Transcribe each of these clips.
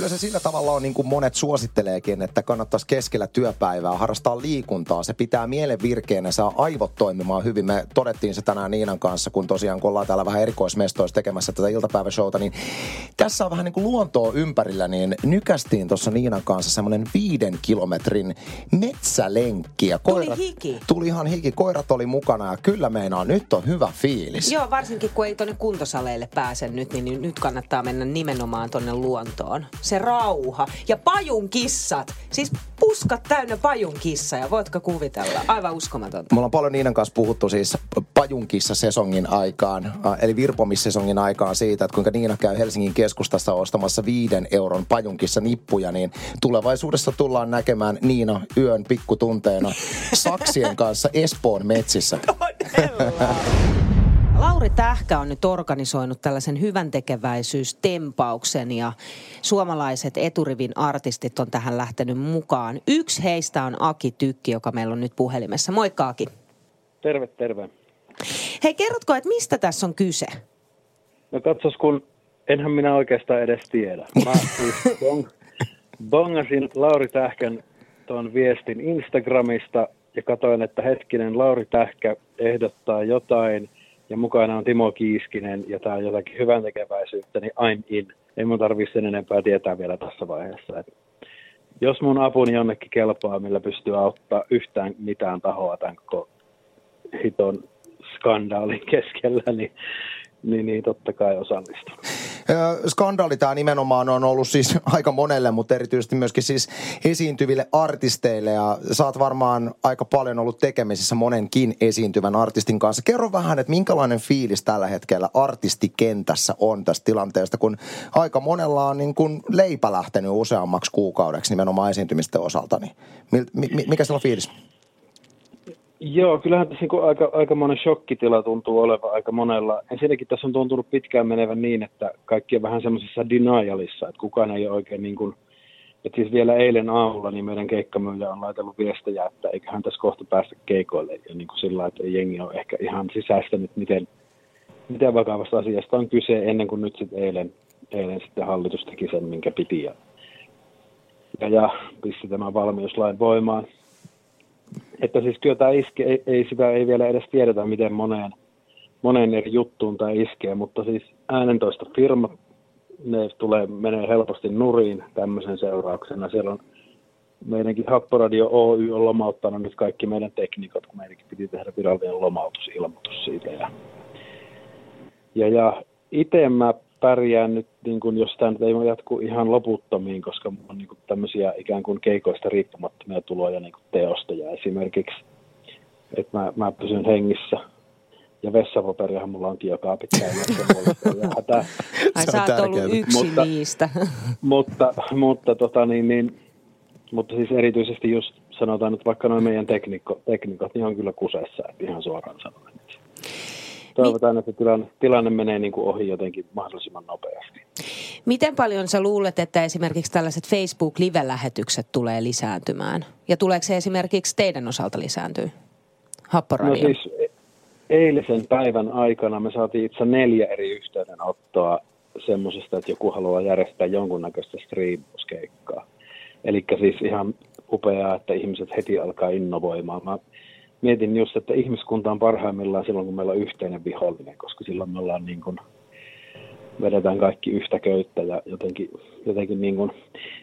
Kyllä se sillä tavalla on niin kuin monet suositteleekin, että kannattaisi keskellä työpäivää harrastaa liikuntaa. Se pitää mielen virkeänä, saa aivot toimimaan hyvin. Me todettiin se tänään Niinan kanssa, kun tosiaan kun ollaan täällä vähän erikoismestoissa tekemässä tätä iltapäiväshowta, niin tässä on vähän niin kuin luontoa ympärillä, niin nykästiin tuossa Niinan kanssa semmoinen viiden kilometrin metsälenkki. Ja Tuli hiki. Tuli ihan hiki. Koirat oli mukana ja kyllä meinaa, nyt on hyvä fiilis. Joo, varsinkin kun ei tuonne kuntosaleille pääse nyt, niin nyt kannattaa mennä nimenomaan tonne luontoon. Se rauha. Ja pajun kissat. Siis puskat täynnä pajun kissa ja voitko kuvitella? Aivan uskomatonta. Me ollaan paljon Niinan kanssa puhuttu siis pajunkissa sesongin aikaan, äh, eli virpomissesongin aikaan siitä, että kuinka Niina käy Helsingin keskustassa ostamassa viiden euron pajunkissa nippuja, niin tulevaisuudessa tullaan näkemään Niina yön pikkutunteena saksien kanssa Espoon metsissä. Lauri Tähkä on nyt organisoinut tällaisen hyvän tekeväisyystempauksen ja suomalaiset eturivin artistit on tähän lähtenyt mukaan. Yksi heistä on Aki Tykki, joka meillä on nyt puhelimessa. Moikka Aki. Terve, terve. Hei, kerrotko, että mistä tässä on kyse? No katsos, kun enhän minä oikeastaan edes tiedä. Mä siis bong, bongasin Lauri Tähkän tuon viestin Instagramista ja katsoin, että hetkinen, Lauri Tähkä ehdottaa jotain ja mukana on Timo Kiiskinen ja tämä on jotakin hyvän tekeväisyyttä, niin I'm in. Ei mun tarvitse sen enempää tietää vielä tässä vaiheessa. Et jos mun apuni jonnekin kelpaa, millä pystyy auttaa yhtään mitään tahoa tämän koko hiton skandaalin keskellä, niin, niin, niin totta kai osallistun. Skandaali tämä nimenomaan on ollut siis aika monelle, mutta erityisesti myöskin siis esiintyville artisteille. Ja sä oot varmaan aika paljon ollut tekemisissä monenkin esiintyvän artistin kanssa. Kerro vähän, että minkälainen fiilis tällä hetkellä artistikentässä on tästä tilanteesta, kun aika monella on niin kuin leipä lähtenyt useammaksi kuukaudeksi nimenomaan esiintymisten osalta. Niin mi- mi- mikä se on fiilis? Joo, kyllähän tässä niin aika, aika monen shokkitila tuntuu olevan aika monella. Ensinnäkin tässä on tuntunut pitkään menevän niin, että kaikki on vähän semmoisessa denialissa, että kukaan ei ole oikein niin kuin, että siis vielä eilen aamulla niin meidän keikkamyyjä on laitellut viestejä, että eiköhän tässä kohta päästä keikoille. Ja niin kuin sillä että jengi on ehkä ihan sisäistänyt, miten, miten vakavasta asiasta on kyse ennen kuin nyt sitten eilen, eilen sitten hallitus teki sen, minkä piti. Ja, ja, ja pisti tämän valmiuslain voimaan että siis kyllä tämä iske, ei, ei, sitä ei vielä edes tiedetä, miten moneen, moneen eri juttuun tämä iskee, mutta siis äänentoista firmat, ne tulee, menee helposti nuriin tämmöisen seurauksena. Siellä on meidänkin Happoradio Oy on lomauttanut nyt kaikki meidän tekniikat, kun meidänkin piti tehdä virallinen lomautusilmoitus siitä. Ja, ja, ja itse mä pärjään nyt, niin kun, jos tämä nyt ei jatku ihan loputtomiin, koska on niin kuin tämmöisiä ikään kuin keikoista riippumattomia tuloja niin kuin teostoja esimerkiksi. Että mä, mä pysyn hengissä. Ja vessapaperiahan mulla onkin joka pitää hätä. Ai sä oot ollut yksi mutta, niistä. mutta, mutta, tota, niin, niin, mutta siis erityisesti just sanotaan, että vaikka noin meidän teknikko, teknikot, niin on kyllä kusessa, että ihan suoraan sanoen toivotaan, että tilanne, tilanne menee niin kuin ohi jotenkin mahdollisimman nopeasti. Miten paljon sä luulet, että esimerkiksi tällaiset Facebook-live-lähetykset tulee lisääntymään? Ja tuleeko se esimerkiksi teidän osalta lisääntyä? Happoradio. No siis e- eilisen päivän aikana me saatiin itse neljä eri yhteydenottoa semmoisesta, että joku haluaa järjestää jonkunnäköistä striimauskeikkaa. Eli siis ihan upeaa, että ihmiset heti alkaa innovoimaan. Mä mietin just, että ihmiskunta on parhaimmillaan silloin, kun meillä on yhteinen vihollinen, koska silloin me ollaan niin kuin, vedetään kaikki yhtä köyttä ja jotenkin, jotenkin niin kuin,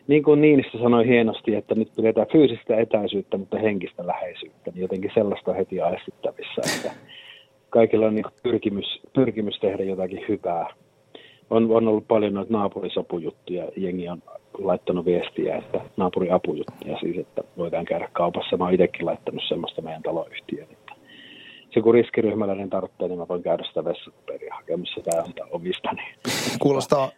niin kuin Niinistö sanoi hienosti, että nyt pidetään fyysistä etäisyyttä, mutta henkistä läheisyyttä, niin jotenkin sellaista on heti aistittavissa, että kaikilla on niin pyrkimys, pyrkimys tehdä jotakin hyvää. On, on ollut paljon noita naapurisopujuttuja, jengi on laittanut viestiä, että naapuri apujuttuja siis, että voidaan käydä kaupassa. Mä oon itsekin laittanut semmoista meidän taloyhtiöön, että se kun riskiryhmäläinen tarvitsee, niin mä voin käydä sitä vessapaperia hakemassa tai antaa omistani. Kuulostaa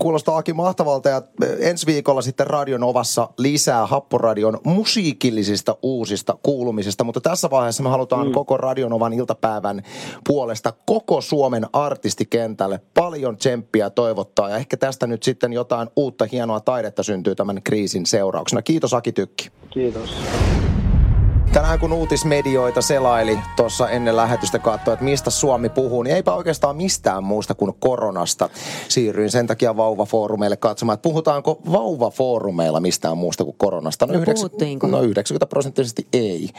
Kuulostaa Aki mahtavalta ja ensi viikolla sitten Radion Ovassa lisää Happoradion musiikillisista uusista kuulumisista, mutta tässä vaiheessa me halutaan mm. koko Radion Ovan iltapäivän puolesta koko Suomen artistikentälle paljon tsemppiä toivottaa ja ehkä tästä nyt sitten jotain uutta hienoa taidetta syntyy tämän kriisin seurauksena. Kiitos Aki Tykki. Kiitos. Tänään kun uutismedioita selaili tuossa ennen lähetystä katsoa, että mistä Suomi puhuu, niin eipä oikeastaan mistään muusta kuin koronasta. Siirryin sen takia vauvafoorumeille katsomaan, että puhutaanko vauvafoorumeilla mistään muusta kuin koronasta. No, no, puhuttiinko? no 90 prosenttisesti ei.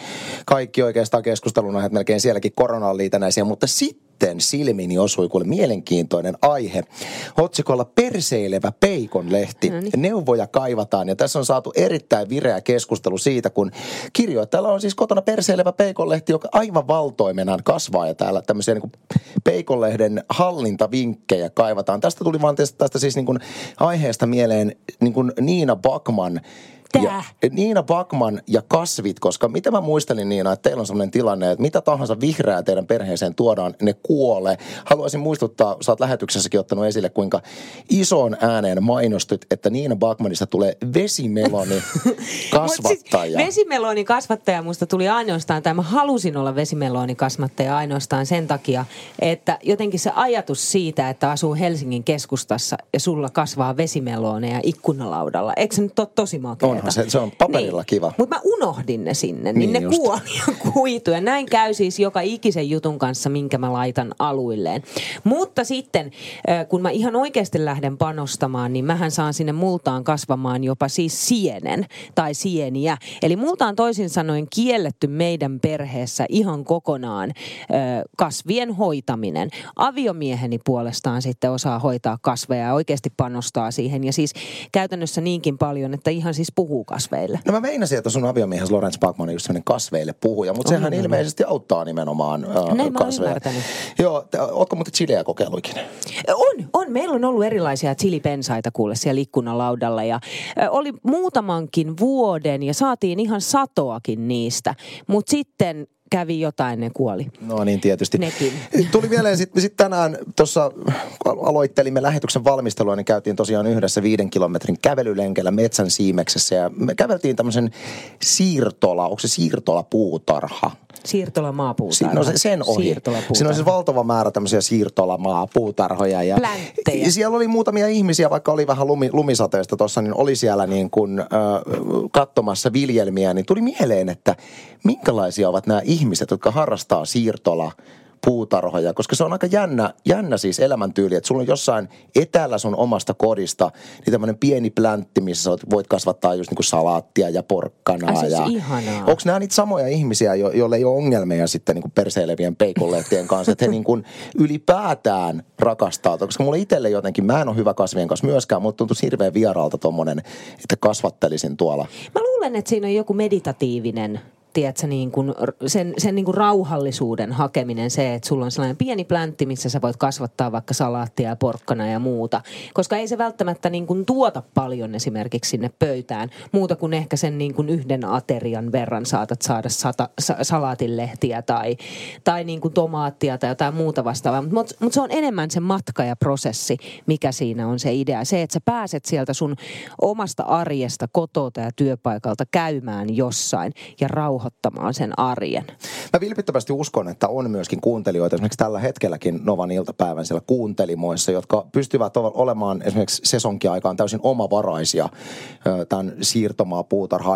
Kaikki oikeastaan keskustelun aiheet melkein sielläkin koronaan liitännäisiä, mutta sitten sitten silmini osui kuule mielenkiintoinen aihe. Otsikolla Perseilevä peikonlehti. No niin. Neuvoja kaivataan ja tässä on saatu erittäin vireä keskustelu siitä, kun kirjoittajalla on siis kotona Perseilevä peikonlehti, joka aivan valtoimenaan kasvaa ja täällä tämmöisiä niin peikonlehden hallintavinkkejä kaivataan. Tästä tuli vaan tästä, tästä siis niin kuin aiheesta mieleen niin kuin Niina Bakman – ja, Niina Bakman ja kasvit, koska mitä mä muistelin Niina, että teillä on sellainen tilanne, että mitä tahansa vihreää teidän perheeseen tuodaan, ne kuolee. Haluaisin muistuttaa, sä oot lähetyksessäkin ottanut esille, kuinka ison ääneen mainostut, että Niina Bakmanista tulee vesimeloni kasvattaja. siis vesimeloni kasvattaja musta tuli ainoastaan, tai mä halusin olla vesimeloni kasvattaja ainoastaan sen takia, että jotenkin se ajatus siitä, että asuu Helsingin keskustassa ja sulla kasvaa vesimeloneja ikkunalaudalla, eikö se nyt ole tosi makea? Onhan se, se on paperilla niin. kiva. Mutta mä unohdin ne sinne, niin, niin ne just. kuoli ja kuitu. Ja näin käy siis joka ikisen jutun kanssa, minkä mä laitan aluilleen. Mutta sitten, kun mä ihan oikeasti lähden panostamaan, niin mähän saan sinne multaan kasvamaan jopa siis sienen tai sieniä. Eli multaan toisin sanoen kielletty meidän perheessä ihan kokonaan kasvien hoitaminen. Aviomieheni puolestaan sitten osaa hoitaa kasveja ja oikeasti panostaa siihen. Ja siis käytännössä niinkin paljon, että ihan siis puhuu kasveille. No mä meinasin, että sun aviomies Lorenz Bachman on just sellainen kasveille puhuja, mutta sehän niin, ilmeisesti auttaa nimenomaan äh, Näin kasveja. Joo, ootko muuten chileä kokeillut On, on. Meillä on ollut erilaisia chilipensaita kuule siellä ikkunalaudalla ja äh, oli muutamankin vuoden ja saatiin ihan satoakin niistä. Mutta sitten kävi jotain, ne kuoli. No niin, tietysti. Nekin. Tuli mieleen sitten sit tänään, tuossa aloittelimme lähetyksen valmistelua, niin käytiin tosiaan yhdessä viiden kilometrin kävelylenkellä metsän siimeksessä ja me käveltiin tämmöisen siirtola, onko se siirtola puutarha? Siirtola maapuutarha. No se, sen ohi. Siinä on siis valtava määrä tämmöisiä siirtola maapuutarhoja. Ja Plänttejä. Siellä oli muutamia ihmisiä, vaikka oli vähän lumi, lumisateesta tuossa, niin oli siellä niin kuin äh, katsomassa viljelmiä, niin tuli mieleen, että minkälaisia ovat nämä ihmiset, jotka harrastaa siirtola puutarhoja, koska se on aika jännä, jännä siis elämäntyyli, että sulla on jossain etäällä sun omasta kodista niin tämmöinen pieni pläntti, missä voit kasvattaa just niin kuin salaattia ja porkkanaa. Ai, siis ja Onko nämä niitä samoja ihmisiä, jo, joille ei ole ongelmia sitten niin kuin perseilevien peikonlehtien kanssa, että he niin kuin ylipäätään rakastaa, koska mulle itselle jotenkin, mä en ole hyvä kasvien kanssa myöskään, mutta tuntuu hirveän vieraalta tommonen, että kasvattelisin tuolla. Mä luulen, että siinä on joku meditatiivinen tiedätkö, niin kuin, sen, sen niin kuin rauhallisuuden hakeminen, se, että sulla on sellainen pieni pläntti, missä sä voit kasvattaa vaikka salaattia ja porkkana ja muuta. Koska ei se välttämättä niin kuin tuota paljon esimerkiksi sinne pöytään, muuta kuin ehkä sen niin kuin yhden aterian verran saatat saada sata, sa, salaatinlehtiä tai, tai niin kuin tomaattia tai jotain muuta vastaavaa. Mutta mut se on enemmän se matka ja prosessi, mikä siinä on se idea. Se, että sä pääset sieltä sun omasta arjesta, kotota ja työpaikalta käymään jossain ja rauha rauhoittamaan sen arjen. Mä vilpittömästi uskon, että on myöskin kuuntelijoita esimerkiksi tällä hetkelläkin Novan iltapäivän siellä kuuntelimoissa, jotka pystyvät olemaan esimerkiksi sesonkiaikaan täysin omavaraisia tämän siirtomaa puutarha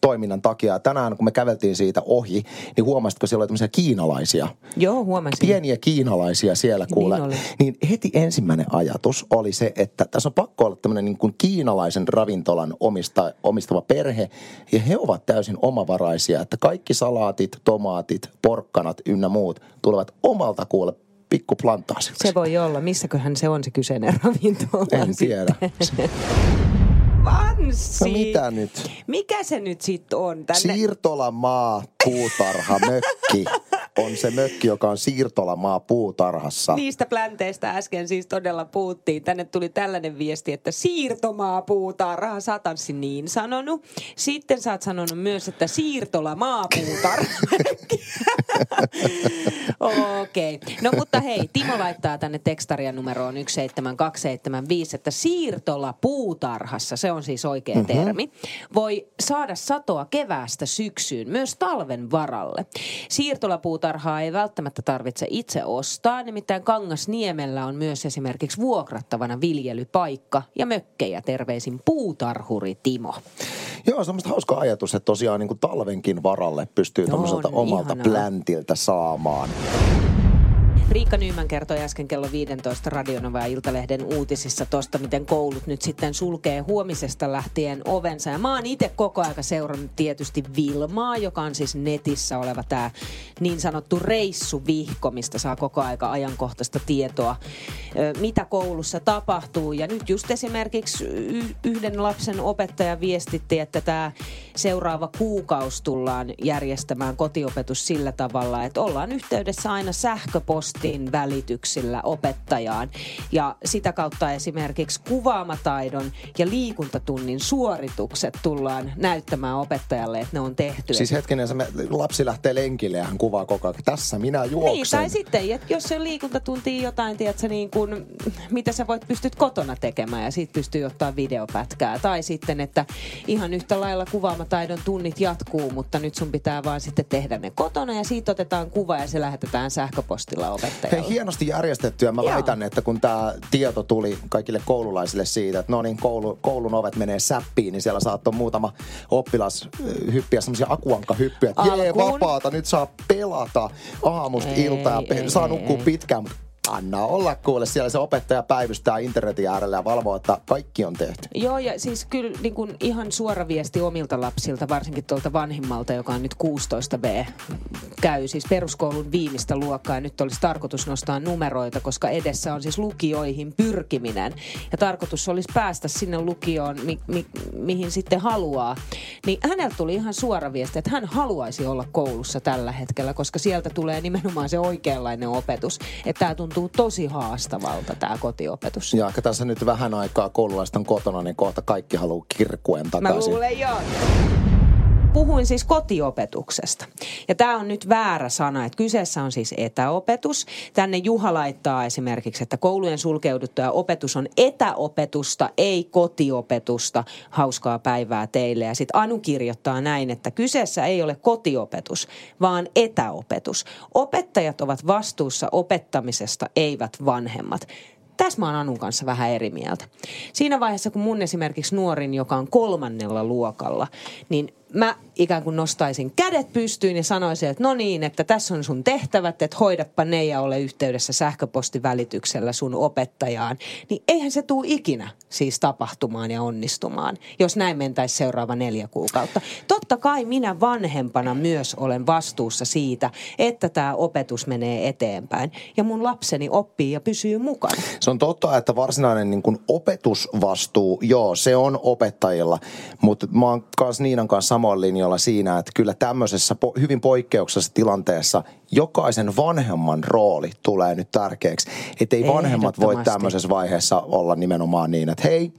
toiminnan takia. Tänään kun me käveltiin siitä ohi, niin huomasitko siellä oli tämmöisiä kiinalaisia? Joo, huomasin. Pieniä kiinalaisia siellä kuule. Niin, niin heti ensimmäinen ajatus oli se, että tässä on pakko olla tämmöinen niin kuin kiinalaisen ravintolan omista, omistava perhe, ja he ovat täysin omavaraisia asia, että kaikki salaatit, tomaatit, porkkanat ynnä muut tulevat omalta kuule pikkuplantaasiksi. Se voi olla. Missäköhän se on se kyseinen ravintola En tiedä. Vanssi. No mitä nyt? Mikä se nyt sitten on? Tänne... Siirtolamaa, puutarha, mökki on se mökki, joka on siirtolamaa puutarhassa. Niistä plänteistä äsken siis todella puhuttiin. Tänne tuli tällainen viesti, että siirtomaa puutarha. Sä niin sanonut. Sitten sä oot sanonut myös, että siirtolamaa puutarha. Okei. Okay. No mutta hei, Timo laittaa tänne tekstarian numeroon 17275, että siirtola puutarhassa, se on siis oikea mm-hmm. termi, voi saada satoa keväästä syksyyn, myös talven varalle. Siirtolapuutarhaa ei välttämättä tarvitse itse ostaa, nimittäin Kangasniemellä on myös esimerkiksi vuokrattavana viljelypaikka ja mökkejä. Terveisin puutarhuri Timo. Joo, semmoista hauska ajatus, että tosiaan niin kuin talvenkin varalle pystyy tämmöiseltä omalta ihanaa. pläntiltä saamaan. Riikka Nyymän kertoi äsken kello 15 Radionova ja Iltalehden uutisissa tosta, miten koulut nyt sitten sulkee huomisesta lähtien ovensa. Ja mä oon itse koko aika seurannut tietysti Vilmaa, joka on siis netissä oleva tämä niin sanottu reissuvihko, mistä saa koko aika ajankohtaista tietoa, mitä koulussa tapahtuu. Ja nyt just esimerkiksi yhden lapsen opettaja viestitti, että tämä seuraava kuukausi tullaan järjestämään kotiopetus sillä tavalla, että ollaan yhteydessä aina sähköpostiin välityksillä opettajaan. Ja sitä kautta esimerkiksi kuvaamataidon ja liikuntatunnin suoritukset tullaan näyttämään opettajalle, että ne on tehty. Siis hetkinen, se lapsi lähtee lenkille ja hän kuvaa koko ajan, tässä minä juoksen. Niin, tai sitten, että jos se liikuntatunti jotain, tiedätkö, niin kuin, mitä sä voit pystyt kotona tekemään ja siitä pystyy ottaa videopätkää. Tai sitten, että ihan yhtä lailla kuvaamataidon tunnit jatkuu, mutta nyt sun pitää vaan sitten tehdä ne kotona ja siitä otetaan kuva ja se lähetetään sähköpostilla opettajalle. Hei, hienosti järjestettyä. Mä Joo. väitän, että kun tämä tieto tuli kaikille koululaisille siitä, että no niin, koulu, koulun ovet menee säppiin, niin siellä saattoi muutama oppilas ö, hyppiä semmoisia akuankkahyppyjä, että jee, vapaata, nyt saa pelata aamusta Ei, iltaan, ei, saa ei, nukkua ei. pitkään, mutta anna olla kuule. Siellä se opettaja päivystää internetin äärellä ja valvoo, että kaikki on tehty. Joo, ja siis kyllä niin kuin ihan suora viesti omilta lapsilta, varsinkin tuolta vanhimmalta, joka on nyt 16B, käy siis peruskoulun viimeistä luokkaa. Ja nyt olisi tarkoitus nostaa numeroita, koska edessä on siis lukioihin pyrkiminen. Ja tarkoitus olisi päästä sinne lukioon, mi- mi- mihin sitten haluaa. Niin häneltä tuli ihan suora viesti, että hän haluaisi olla koulussa tällä hetkellä, koska sieltä tulee nimenomaan se oikeanlainen opetus. Että tämä tuntuu tosi haastavalta, tämä kotiopetus. Ja ehkä tässä nyt vähän aikaa koululaiset on kotona, niin kohta kaikki haluaa kirkkuen Mä takaisin. luulen joo. Puhuin siis kotiopetuksesta. Ja tämä on nyt väärä sana, että kyseessä on siis etäopetus. Tänne Juha laittaa esimerkiksi, että koulujen sulkeuduttua opetus on etäopetusta, ei kotiopetusta. Hauskaa päivää teille. Ja sitten Anu kirjoittaa näin, että kyseessä ei ole kotiopetus, vaan etäopetus. Opettajat ovat vastuussa opettamisesta, eivät vanhemmat. Tässä mä oon Anun kanssa vähän eri mieltä. Siinä vaiheessa, kun mun esimerkiksi nuorin, joka on kolmannella luokalla, niin mä ikään kuin nostaisin kädet pystyyn ja sanoisin, että no niin, että tässä on sun tehtävät, että hoidappa ne ja ole yhteydessä sähköpostivälityksellä sun opettajaan. Niin eihän se tuu ikinä siis tapahtumaan ja onnistumaan, jos näin mentäisi seuraava neljä kuukautta. Totta kai minä vanhempana myös olen vastuussa siitä, että tämä opetus menee eteenpäin ja mun lapseni oppii ja pysyy mukana. Se on totta, että varsinainen niin kuin opetusvastuu, joo, se on opettajilla, mutta mä oon kanssa Niinan kanssa samoin linjalla siinä, että kyllä tämmöisessä po- hyvin poikkeuksellisessa tilanteessa jokaisen vanhemman rooli tulee nyt tärkeäksi. Että ei vanhemmat voi tämmöisessä vaiheessa olla nimenomaan niin, että hei,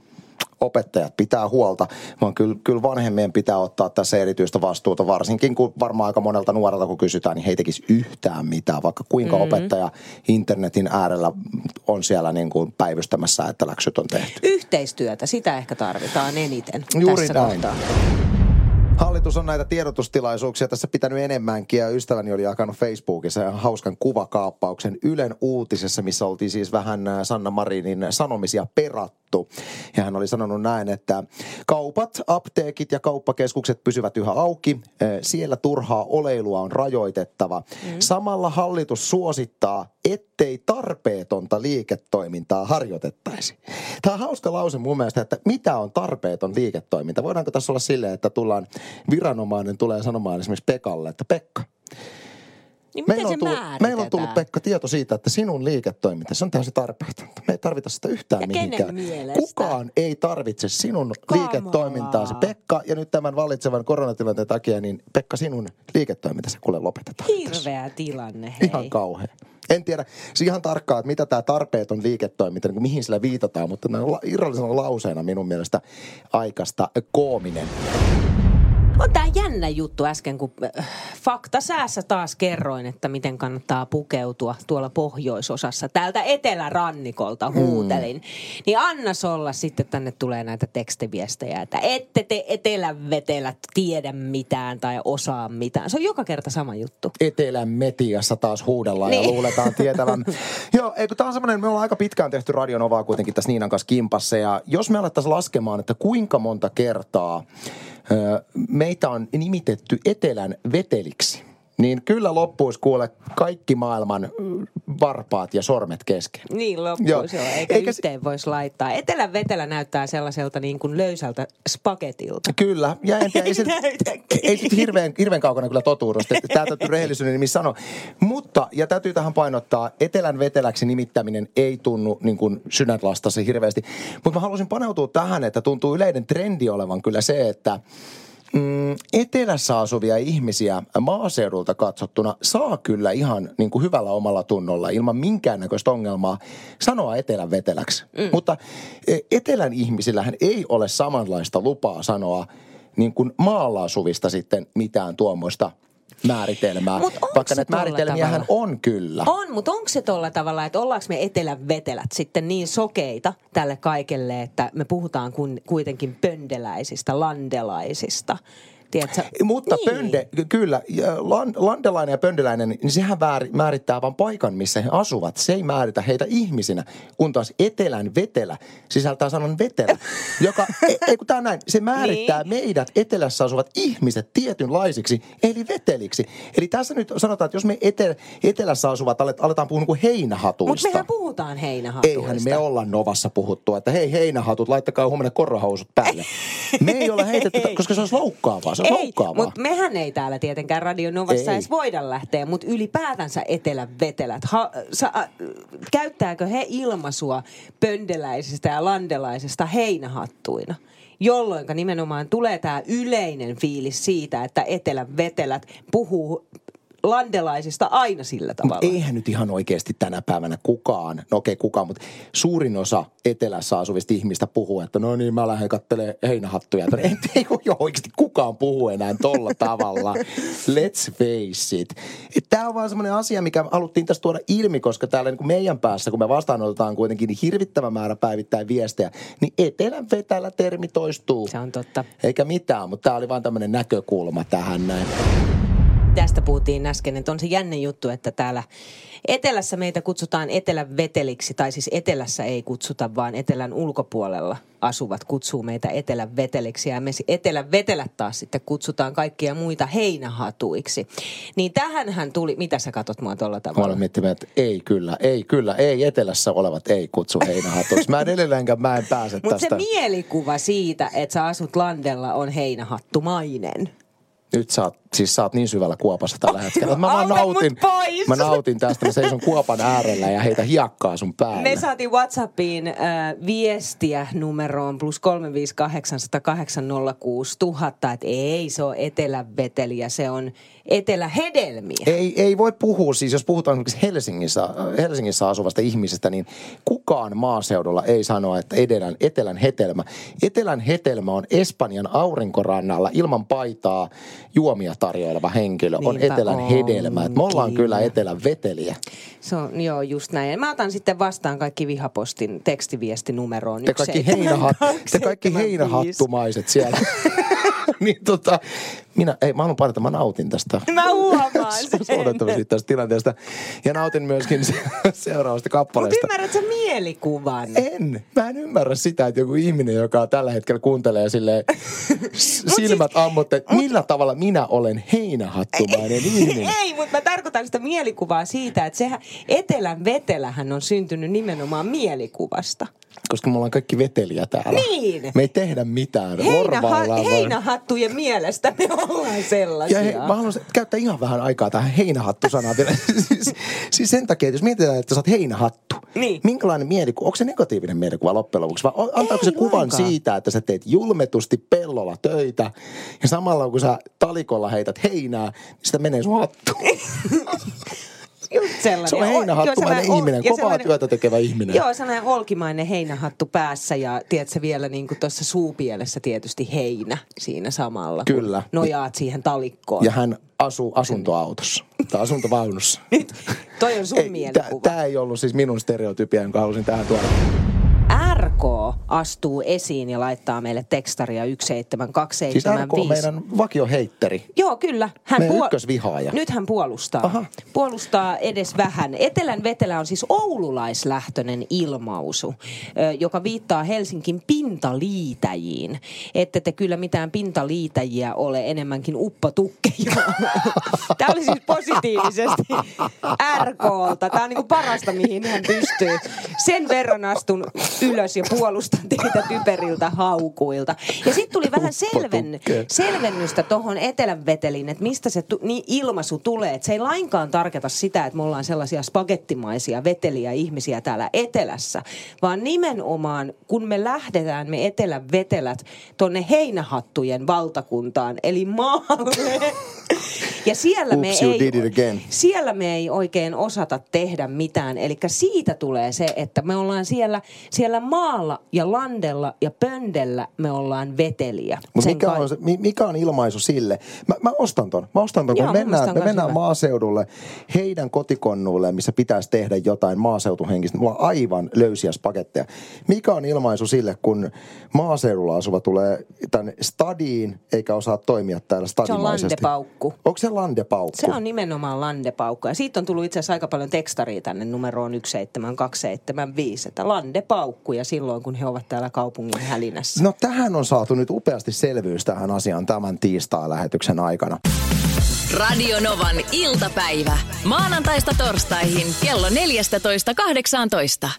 opettajat pitää huolta, vaan kyllä, kyllä vanhemmien pitää ottaa tässä erityistä vastuuta, varsinkin kun varmaan aika monelta nuorelta kun kysytään, niin he ei tekisi yhtään mitään, vaikka kuinka mm-hmm. opettaja internetin äärellä on siellä niin kuin päivystämässä, että läksyt on tehty. Yhteistyötä, sitä ehkä tarvitaan eniten Juuri tässä näin. kohtaa. Hallitus on näitä tiedotustilaisuuksia tässä pitänyt enemmänkin ja ystäväni oli jakanut Facebookissa hauskan kuvakaappauksen Ylen uutisessa, missä oltiin siis vähän äh, Sanna Marinin sanomisia perattu. Ja hän oli sanonut näin, että kaupat, apteekit ja kauppakeskukset pysyvät yhä auki. Äh, Siellä turhaa oleilua on rajoitettava. Samalla hallitus suosittaa, ettei tarpeetonta liiketoimintaa harjoitettaisi. Tämä on hauska lause mun mielestä, että mitä on tarpeeton liiketoiminta? Voidaanko tässä olla silleen, että tullaan, viranomainen tulee sanomaan esimerkiksi Pekalle, että Pekka, Niin meillä se on, tullut, määritetään? meillä on tullut Pekka tieto siitä, että sinun liiketoiminta, se on täysin tarpeetonta. Me ei tarvita sitä yhtään Ja mihinkään. Kukaan ei tarvitse sinun Kamalaa. liiketoimintaasi. Pekka, ja nyt tämän vallitsevan koronatilanteen takia, niin Pekka, sinun liiketoimintasi kuule lopetetaan. tässä. Hirveä tilanne, hei. Ihan kauhea. En tiedä siis ihan tarkkaan, että mitä tämä tarpeeton liiketoiminta, niin mihin sillä viitataan, mutta irrallisena lauseena minun mielestä aikasta koominen. On tää jännä juttu äsken, kun äh, fakta säässä taas kerroin, että miten kannattaa pukeutua tuolla pohjoisosassa. Täältä etelärannikolta huutelin. Mm. Niin anna olla sitten tänne tulee näitä tekstiviestejä, että ette te etelävetelät tiedä mitään tai osaa mitään. Se on joka kerta sama juttu. Etelän metiassa taas huudellaan niin. ja luuletaan tietävän. Joo, eikö tämä on semmoinen, me ollaan aika pitkään tehty Radionovaa kuitenkin tässä Niinan kanssa kimpassa ja jos me alettaisiin laskemaan, että kuinka monta kertaa meitä on nimitetty etelän veteliksi niin kyllä loppuisi kuule kaikki maailman varpaat ja sormet kesken. Niin loppuisi joo. eikä, eikä yhteen voisi laittaa. Etelän vetelä näyttää sellaiselta niin kuin löysältä spagetilta. Kyllä, ja en tiedä, ei, se, ei se hirveän, hirveän kaukana kyllä totuudesta. Tämä täytyy rehellisyyden nimissä sanoa. Mutta, ja täytyy tähän painottaa, etelän veteläksi nimittäminen ei tunnu niin kuin sydänlastassa hirveästi. Mutta mä haluaisin paneutua tähän, että tuntuu yleinen trendi olevan kyllä se, että – mm, etelässä asuvia ihmisiä maaseudulta katsottuna saa kyllä ihan niin kuin hyvällä omalla tunnolla ilman minkäännäköistä ongelmaa sanoa etelän veteläksi. Mm. Mutta e, etelän ihmisillähän ei ole samanlaista lupaa sanoa niin kuin maalla asuvista sitten mitään tuommoista määritelmää. Mut Vaikka näitä määritelmiähän on kyllä. On, mutta onko se tuolla tavalla, että ollaanko me etelän vetelät sitten niin sokeita tälle kaikelle, että me puhutaan kuitenkin pöndeläisistä, landelaisista – Tiedätkö? Mutta niin. pönde, kyllä, landelainen ja pöndeläinen, niin sehän määrittää vain paikan, missä he asuvat. Se ei määritä heitä ihmisinä, kun taas etelän vetelä sisältää sanan vetelä, joka, ei, ei kun tämä näin, se määrittää niin. meidät etelässä asuvat ihmiset tietynlaisiksi, eli veteliksi. Eli tässä nyt sanotaan, että jos me etelä, etelässä asuvat aletaan puhua niin heinähatuista. Mutta mehän puhutaan heinähatuista. Eihän me olla Novassa puhuttu, että hei heinähatut, laittakaa huomenna korrohousut päälle. me ei olla heitetty, koska se olisi loukkaavaa se on ei, mutta mehän ei täällä tietenkään Radio Novassa ei. edes voida lähteä, mutta ylipäätänsä etelän vetelät. Ha, sa, äh, käyttääkö he ilmaisua pöndeläisistä ja landelaisesta heinähattuina? jolloin nimenomaan tulee tämä yleinen fiilis siitä, että etelän vetelät puhuu landelaisista aina sillä tavalla. Mut eihän nyt ihan oikeasti tänä päivänä kukaan, no okei okay, kukaan, mutta suurin osa etelässä asuvista ihmistä puhuu, että no niin mä lähden kattelemaan heinähattuja. Ei, ei ole oikeasti kukaan puhu enää tolla tavalla. Let's face it. Tämä on vaan semmoinen asia, mikä haluttiin tässä tuoda ilmi, koska täällä niin kuin meidän päässä, kun me vastaanotetaan kuitenkin niin hirvittävä määrä päivittäin viestejä, niin etelän vetällä termi toistuu. Se on totta. Eikä mitään, mutta tämä oli vaan tämmöinen näkökulma tähän näin tästä puhuttiin äsken, että on se jänne juttu, että täällä etelässä meitä kutsutaan etelän veteliksi, tai siis etelässä ei kutsuta, vaan etelän ulkopuolella asuvat kutsuu meitä etelän veteliksi, ja me etelän vetelät taas sitten kutsutaan kaikkia muita heinähatuiksi. Niin tähänhän tuli, mitä sä katot mua tuolla tavalla? Mä olen että ei kyllä, ei kyllä, ei etelässä olevat ei kutsu heinähatuiksi. Mä en edelleenkään, mä en pääse Mut tästä. Mutta se mielikuva siitä, että sä asut landella on heinähattumainen. Nyt sä oot, siis sä oot niin syvällä kuopassa tällä hetkellä. Mä vaan nautin, mä nautin tästä. Mä seison kuopan äärellä ja heitä hiakkaa sun päälle. Me saatiin Whatsappiin äh, viestiä numeroon plus 358 että ei se on eteläveteliä, se on etelähedelmiä. Ei, ei voi puhua, siis jos puhutaan esimerkiksi Helsingissä, Helsingissä asuvasta ihmisestä, niin kukaan maaseudulla ei sano, että etelän, etelän hetelmä. Etelän hetelmä on Espanjan aurinkorannalla ilman paitaa juomia tarjoileva henkilö. Niinpä on etelän onkin. hedelmä. Et me ollaan kyllä etelän veteliä. Se on, joo, just näin. Mä otan sitten vastaan kaikki vihapostin tekstiviestinumeroon. Te kaikki, heinähat, te kaikki heinähattumaiset siellä. niin tota, minä, ei, mä haluan painata, mä nautin tästä. Mä huomaan sen. tästä tilanteesta. Ja nautin myöskin seuraavasta kappaleesta. Mutta ymmärrätkö mielikuvan? En. Mä en ymmärrä sitä, että joku ihminen, joka tällä hetkellä kuuntelee sille silmät siis, ammutte, että millä tavalla minä olen heinähattumainen ihminen. Ei, mutta mä tarkoitan sitä mielikuvaa siitä, että sehän etelän vetelähän on syntynyt nimenomaan mielikuvasta koska me ollaan kaikki veteliä täällä. Niin. Me ei tehdä mitään. Heinäha- heinähattujen mielestä me ollaan sellaisia. Ja he, mä haluan käyttää ihan vähän aikaa tähän heinähattu-sanaan vielä. siis, siis sen takia, että jos mietitään, että sä oot heinähattu, niin. minkälainen mielikuva, onko se negatiivinen mielikuva loppujen lopuksi? Vai antaako ei, se kuvan lainkaan. siitä, että sä teet julmetusti pellolla töitä ja samalla kun sä talikolla heität heinää, niin sitä menee sun hattu. Just sellainen. Se on heinähattumainen o, ihminen, kovaa työtä tekevä ihminen. Joo, sellainen olkimainen heinähattu päässä ja tiedätkö vielä niin kuin tuossa suupielessä tietysti heinä siinä samalla. Kyllä. Nojaat siihen talikkoon. Ja hän asuu asuntoautossa tai asuntovaunussa. Toi on sun ei, mielikuva. Tämä ei ollut siis minun stereotypia, jonka halusin tähän tuoda. RK astuu esiin ja laittaa meille tekstaria Siis 17275. RK on meidän vakioheitteri. Joo, kyllä. Hän Meidän ykkösvihaaja. Nyt hän puolustaa. Aha. Puolustaa edes vähän. Etelän vetelä on siis oululaislähtöinen ilmausu, joka viittaa Helsinkin pintaliitäjiin. Ette te kyllä mitään pintaliitäjiä ole, enemmänkin uppotukkeja. Tämä oli siis positiivisesti RKlta. Tämä on niin parasta, mihin hän pystyy. Sen verran astun ylös ja puolustan teitä typeriltä haukuilta. Ja sitten tuli vähän selven, Uppotukkeja. selvennystä tuohon etelän veteliin, että mistä se tu, niin ilmaisu tulee. Että se ei lainkaan tarkoita sitä, että me ollaan sellaisia spagettimaisia veteliä ihmisiä täällä etelässä, vaan nimenomaan kun me lähdetään me etelän vetelät tonne heinähattujen valtakuntaan, eli maalle. Ja siellä me, Oops, you ei, siellä me ei oikein osata tehdä mitään. Eli siitä tulee se, että me ollaan siellä, siellä maalla ja landella ja pöndellä me ollaan veteliä. Mutta Sen mikä, kai- on se- mi- mikä on ilmaisu sille? Mä, mä ostan ton. Mä ostan ton, kun Joo, me mennään, on me mennään hyvä. maaseudulle heidän kotikonnuille, missä pitäisi tehdä jotain maaseutuhenkistä. Mulla on aivan löysiä spagetteja. Mikä on ilmaisu sille, kun maaseudulla asuva tulee tänne stadiin, eikä osaa toimia täällä stadimaisesti? landepaukku. Onko se landepaukku? Se on nimenomaan landepaukku. Ja siitä on tullut itse asiassa aika paljon tekstaria tänne numeroon 17275, että landepaukku ja silloin kun he ovat täällä kaupungin hälinässä. No tähän on saatu nyt upeasti selvyys tähän asiaan tämän tiistai-lähetyksen aikana. Radio Novan iltapäivä. Maanantaista torstaihin kello 14.18.